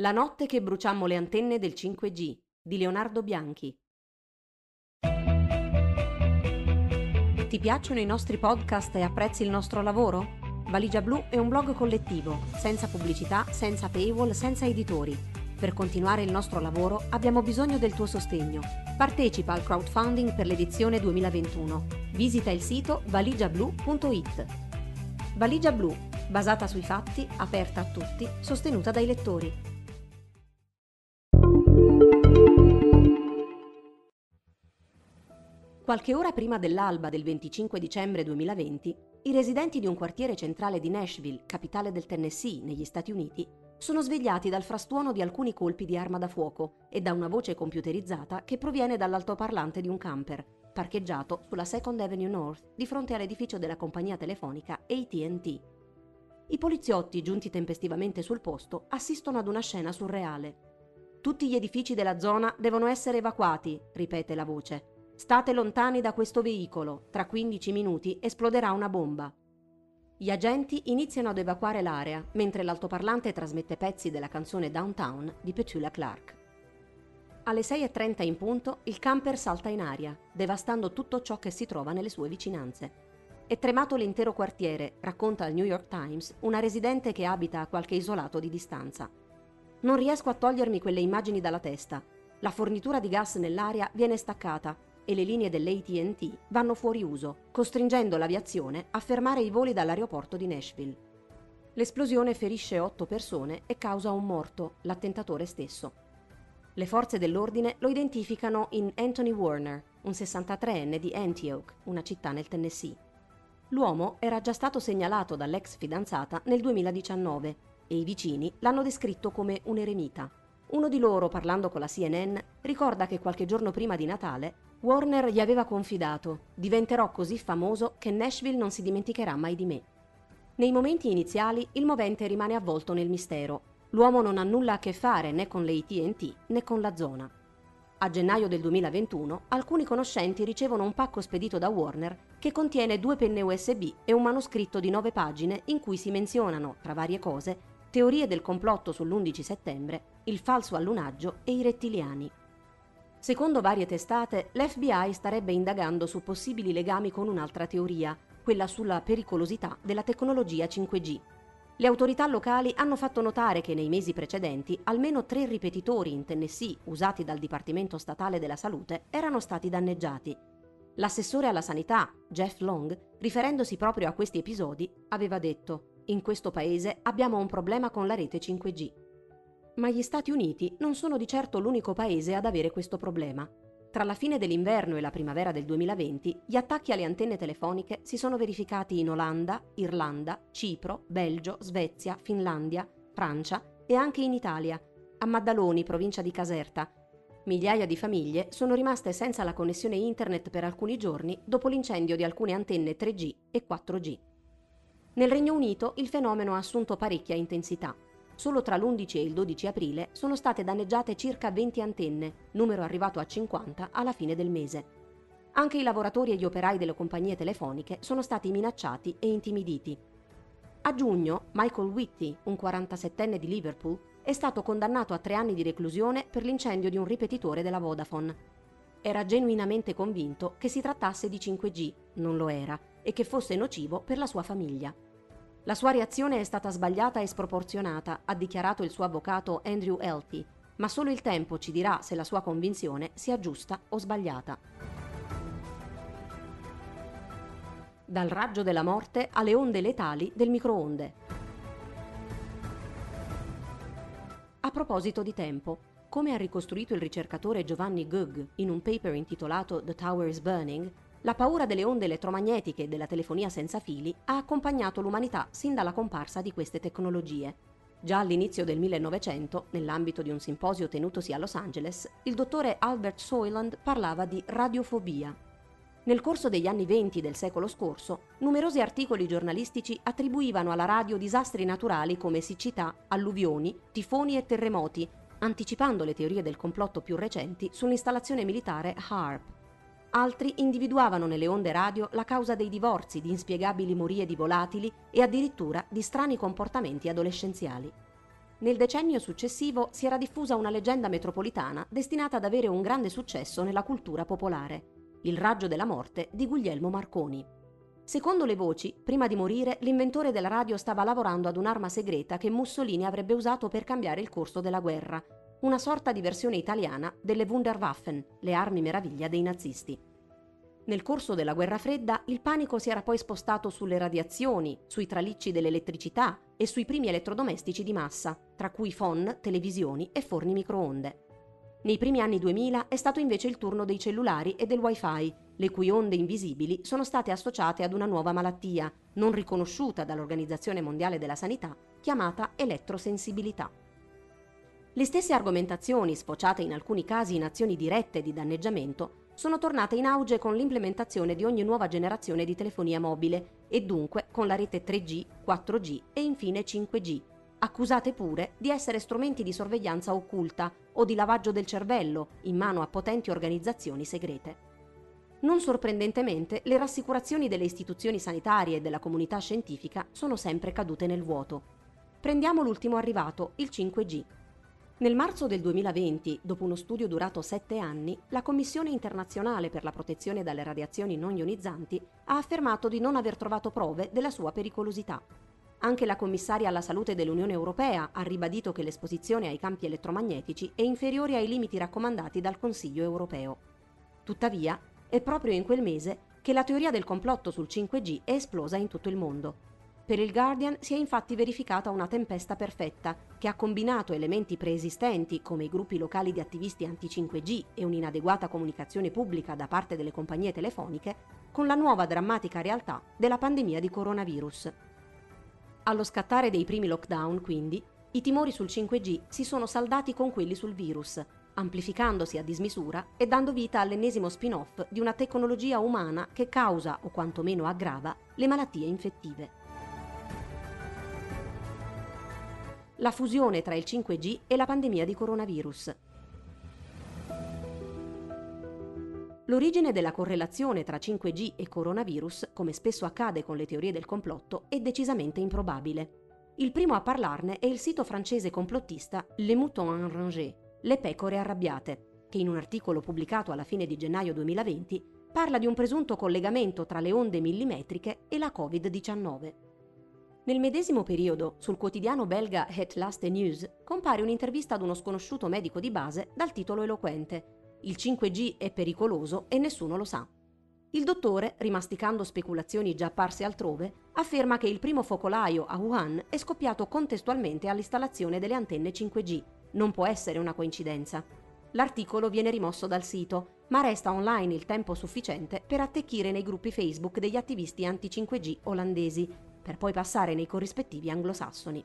La notte che bruciammo le antenne del 5G di Leonardo Bianchi. Ti piacciono i nostri podcast e apprezzi il nostro lavoro? Valigia Blu è un blog collettivo, senza pubblicità, senza paywall, senza editori. Per continuare il nostro lavoro abbiamo bisogno del tuo sostegno. Partecipa al crowdfunding per l'edizione 2021. Visita il sito valigiablu.it. Valigia Blu, basata sui fatti, aperta a tutti, sostenuta dai lettori. Qualche ora prima dell'alba del 25 dicembre 2020, i residenti di un quartiere centrale di Nashville, capitale del Tennessee, negli Stati Uniti, sono svegliati dal frastuono di alcuni colpi di arma da fuoco e da una voce computerizzata che proviene dall'altoparlante di un camper, parcheggiato sulla Second Avenue North di fronte all'edificio della compagnia telefonica ATT. I poliziotti, giunti tempestivamente sul posto, assistono ad una scena surreale. Tutti gli edifici della zona devono essere evacuati, ripete la voce. State lontani da questo veicolo, tra 15 minuti esploderà una bomba. Gli agenti iniziano ad evacuare l'area, mentre l'altoparlante trasmette pezzi della canzone Downtown di Petula Clark. Alle 6.30 in punto il camper salta in aria, devastando tutto ciò che si trova nelle sue vicinanze. È tremato l'intero quartiere, racconta al New York Times una residente che abita a qualche isolato di distanza. Non riesco a togliermi quelle immagini dalla testa. La fornitura di gas nell'aria viene staccata e le linee dell'ATT vanno fuori uso, costringendo l'aviazione a fermare i voli dall'aeroporto di Nashville. L'esplosione ferisce otto persone e causa un morto, l'attentatore stesso. Le forze dell'ordine lo identificano in Anthony Warner, un 63enne di Antioch, una città nel Tennessee. L'uomo era già stato segnalato dall'ex fidanzata nel 2019 e i vicini l'hanno descritto come un eremita. Uno di loro, parlando con la CNN, ricorda che qualche giorno prima di Natale Warner gli aveva confidato, diventerò così famoso che Nashville non si dimenticherà mai di me. Nei momenti iniziali il movente rimane avvolto nel mistero. L'uomo non ha nulla a che fare né con le ATT né con la zona. A gennaio del 2021 alcuni conoscenti ricevono un pacco spedito da Warner che contiene due penne USB e un manoscritto di nove pagine in cui si menzionano, tra varie cose, teorie del complotto sull'11 settembre, il falso allunaggio e i rettiliani. Secondo varie testate, l'FBI starebbe indagando su possibili legami con un'altra teoria, quella sulla pericolosità della tecnologia 5G. Le autorità locali hanno fatto notare che nei mesi precedenti almeno tre ripetitori in Tennessee usati dal Dipartimento Statale della Salute erano stati danneggiati. L'assessore alla sanità, Jeff Long, riferendosi proprio a questi episodi, aveva detto In questo paese abbiamo un problema con la rete 5G. Ma gli Stati Uniti non sono di certo l'unico paese ad avere questo problema. Tra la fine dell'inverno e la primavera del 2020, gli attacchi alle antenne telefoniche si sono verificati in Olanda, Irlanda, Cipro, Belgio, Svezia, Finlandia, Francia e anche in Italia, a Maddaloni, provincia di Caserta. Migliaia di famiglie sono rimaste senza la connessione internet per alcuni giorni dopo l'incendio di alcune antenne 3G e 4G. Nel Regno Unito il fenomeno ha assunto parecchia intensità. Solo tra l'11 e il 12 aprile sono state danneggiate circa 20 antenne, numero arrivato a 50 alla fine del mese. Anche i lavoratori e gli operai delle compagnie telefoniche sono stati minacciati e intimiditi. A giugno, Michael Whitty, un 47enne di Liverpool, è stato condannato a tre anni di reclusione per l'incendio di un ripetitore della Vodafone. Era genuinamente convinto che si trattasse di 5G, non lo era, e che fosse nocivo per la sua famiglia. La sua reazione è stata sbagliata e sproporzionata, ha dichiarato il suo avvocato Andrew Elty, ma solo il tempo ci dirà se la sua convinzione sia giusta o sbagliata. Dal raggio della morte alle onde letali del microonde. A proposito di tempo, come ha ricostruito il ricercatore Giovanni Gugg in un paper intitolato The Tower is Burning, la paura delle onde elettromagnetiche e della telefonia senza fili ha accompagnato l'umanità sin dalla comparsa di queste tecnologie. Già all'inizio del 1900, nell'ambito di un simposio tenutosi a Los Angeles, il dottore Albert Soiland parlava di radiofobia. Nel corso degli anni 20 del secolo scorso, numerosi articoli giornalistici attribuivano alla radio disastri naturali come siccità, alluvioni, tifoni e terremoti, anticipando le teorie del complotto più recenti sull'installazione militare HARP. Altri individuavano nelle onde radio la causa dei divorzi, di inspiegabili morie di volatili e addirittura di strani comportamenti adolescenziali. nel decennio successivo si era diffusa una leggenda metropolitana destinata ad avere un grande successo nella cultura popolare, il raggio della morte di Guglielmo Marconi. Secondo le voci, prima di morire, l'inventore della radio stava lavorando ad un'arma segreta che Mussolini avrebbe usato per cambiare il corso della guerra, una sorta di versione italiana delle Wunderwaffen, le armi meraviglia dei nazisti. Nel corso della guerra fredda il panico si era poi spostato sulle radiazioni, sui tralicci dell'elettricità e sui primi elettrodomestici di massa, tra cui phon, televisioni e forni microonde. Nei primi anni 2000 è stato invece il turno dei cellulari e del wifi, le cui onde invisibili sono state associate ad una nuova malattia, non riconosciuta dall'Organizzazione Mondiale della Sanità, chiamata elettrosensibilità. Le stesse argomentazioni, sfociate in alcuni casi in azioni dirette di danneggiamento, sono tornate in auge con l'implementazione di ogni nuova generazione di telefonia mobile e dunque con la rete 3G, 4G e infine 5G, accusate pure di essere strumenti di sorveglianza occulta o di lavaggio del cervello in mano a potenti organizzazioni segrete. Non sorprendentemente, le rassicurazioni delle istituzioni sanitarie e della comunità scientifica sono sempre cadute nel vuoto. Prendiamo l'ultimo arrivato, il 5G. Nel marzo del 2020, dopo uno studio durato sette anni, la Commissione internazionale per la protezione dalle radiazioni non ionizzanti ha affermato di non aver trovato prove della sua pericolosità. Anche la commissaria alla salute dell'Unione Europea ha ribadito che l'esposizione ai campi elettromagnetici è inferiore ai limiti raccomandati dal Consiglio europeo. Tuttavia, è proprio in quel mese che la teoria del complotto sul 5G è esplosa in tutto il mondo. Per il Guardian si è infatti verificata una tempesta perfetta che ha combinato elementi preesistenti come i gruppi locali di attivisti anti-5G e un'inadeguata comunicazione pubblica da parte delle compagnie telefoniche con la nuova drammatica realtà della pandemia di coronavirus. Allo scattare dei primi lockdown, quindi, i timori sul 5G si sono saldati con quelli sul virus, amplificandosi a dismisura e dando vita all'ennesimo spin-off di una tecnologia umana che causa o quantomeno aggrava le malattie infettive. La fusione tra il 5G e la pandemia di coronavirus. L'origine della correlazione tra 5G e coronavirus, come spesso accade con le teorie del complotto, è decisamente improbabile. Il primo a parlarne è il sito francese complottista Le Mouton Enragés, le pecore arrabbiate, che in un articolo pubblicato alla fine di gennaio 2020 parla di un presunto collegamento tra le onde millimetriche e la Covid-19. Nel medesimo periodo, sul quotidiano belga Het Laste News, compare un'intervista ad uno sconosciuto medico di base dal titolo eloquente Il 5G è pericoloso e nessuno lo sa. Il dottore, rimasticando speculazioni già apparse altrove, afferma che il primo focolaio a Wuhan è scoppiato contestualmente all'installazione delle antenne 5G. Non può essere una coincidenza. L'articolo viene rimosso dal sito, ma resta online il tempo sufficiente per attecchire nei gruppi Facebook degli attivisti anti-5G olandesi, per poi passare nei corrispettivi anglosassoni.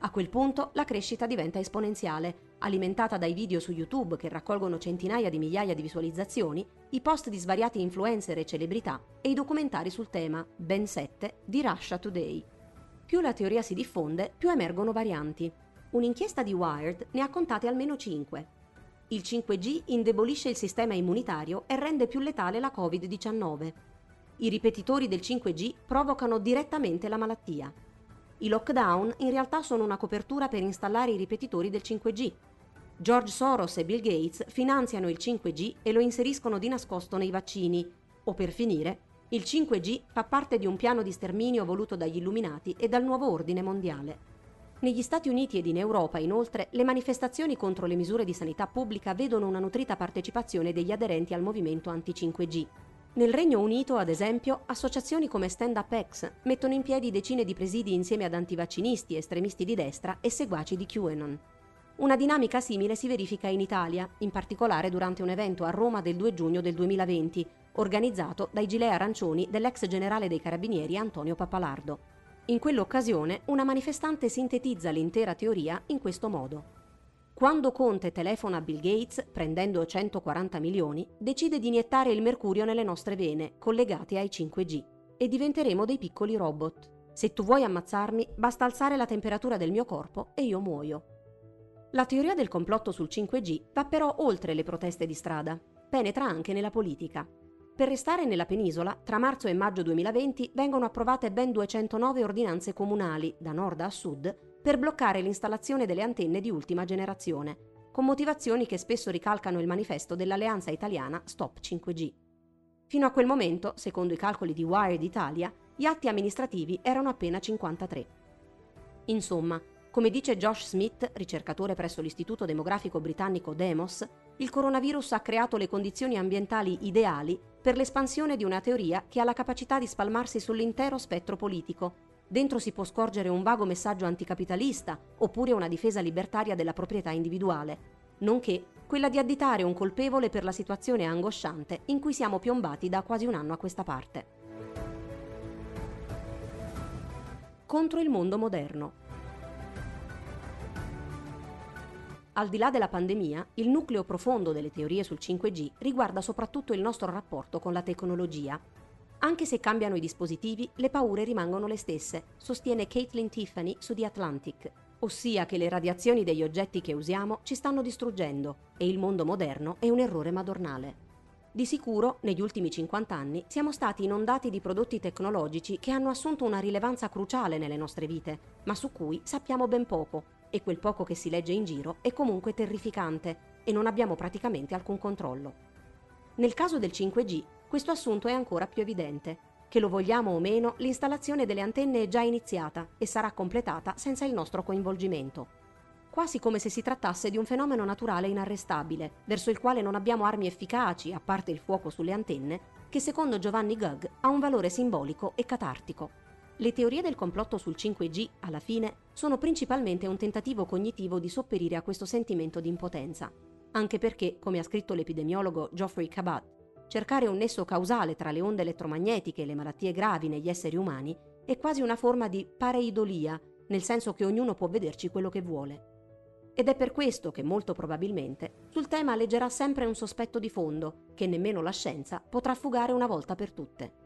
A quel punto la crescita diventa esponenziale, alimentata dai video su YouTube che raccolgono centinaia di migliaia di visualizzazioni, i post di svariati influencer e celebrità e i documentari sul tema, ben sette, di Russia Today. Più la teoria si diffonde, più emergono varianti. Un'inchiesta di Wired ne ha contate almeno 5. Il 5G indebolisce il sistema immunitario e rende più letale la Covid-19. I ripetitori del 5G provocano direttamente la malattia. I lockdown in realtà sono una copertura per installare i ripetitori del 5G. George Soros e Bill Gates finanziano il 5G e lo inseriscono di nascosto nei vaccini. O per finire, il 5G fa parte di un piano di sterminio voluto dagli Illuminati e dal nuovo ordine mondiale. Negli Stati Uniti ed in Europa, inoltre, le manifestazioni contro le misure di sanità pubblica vedono una nutrita partecipazione degli aderenti al movimento anti-5G. Nel Regno Unito, ad esempio, associazioni come Stand Up X mettono in piedi decine di presidi insieme ad antivaccinisti, estremisti di destra e seguaci di QAnon. Una dinamica simile si verifica in Italia, in particolare durante un evento a Roma del 2 giugno del 2020, organizzato dai gilet arancioni dell'ex generale dei carabinieri Antonio Pappalardo. In quell'occasione una manifestante sintetizza l'intera teoria in questo modo. Quando Conte telefona a Bill Gates, prendendo 140 milioni, decide di iniettare il mercurio nelle nostre vene, collegate ai 5G, e diventeremo dei piccoli robot. Se tu vuoi ammazzarmi, basta alzare la temperatura del mio corpo e io muoio. La teoria del complotto sul 5G va però oltre le proteste di strada, penetra anche nella politica. Per restare nella penisola, tra marzo e maggio 2020 vengono approvate ben 209 ordinanze comunali, da nord a sud, per bloccare l'installazione delle antenne di ultima generazione, con motivazioni che spesso ricalcano il manifesto dell'alleanza italiana Stop 5G. Fino a quel momento, secondo i calcoli di Wired Italia, gli atti amministrativi erano appena 53. Insomma, come dice Josh Smith, ricercatore presso l'Istituto Demografico Britannico Demos, il coronavirus ha creato le condizioni ambientali ideali per l'espansione di una teoria che ha la capacità di spalmarsi sull'intero spettro politico. Dentro si può scorgere un vago messaggio anticapitalista oppure una difesa libertaria della proprietà individuale, nonché quella di additare un colpevole per la situazione angosciante in cui siamo piombati da quasi un anno a questa parte. Contro il mondo moderno. Al di là della pandemia, il nucleo profondo delle teorie sul 5G riguarda soprattutto il nostro rapporto con la tecnologia. Anche se cambiano i dispositivi, le paure rimangono le stesse, sostiene Caitlin Tiffany su The Atlantic, ossia che le radiazioni degli oggetti che usiamo ci stanno distruggendo e il mondo moderno è un errore madornale. Di sicuro, negli ultimi 50 anni, siamo stati inondati di prodotti tecnologici che hanno assunto una rilevanza cruciale nelle nostre vite, ma su cui sappiamo ben poco e quel poco che si legge in giro è comunque terrificante e non abbiamo praticamente alcun controllo. Nel caso del 5G questo assunto è ancora più evidente. Che lo vogliamo o meno, l'installazione delle antenne è già iniziata e sarà completata senza il nostro coinvolgimento. Quasi come se si trattasse di un fenomeno naturale inarrestabile, verso il quale non abbiamo armi efficaci, a parte il fuoco sulle antenne, che secondo Giovanni Gugg ha un valore simbolico e catartico. Le teorie del complotto sul 5G, alla fine, sono principalmente un tentativo cognitivo di sopperire a questo sentimento di impotenza. Anche perché, come ha scritto l'epidemiologo Geoffrey Cabat, cercare un nesso causale tra le onde elettromagnetiche e le malattie gravi negli esseri umani è quasi una forma di pareidolia, nel senso che ognuno può vederci quello che vuole. Ed è per questo che molto probabilmente sul tema leggerà sempre un sospetto di fondo, che nemmeno la scienza potrà fugare una volta per tutte.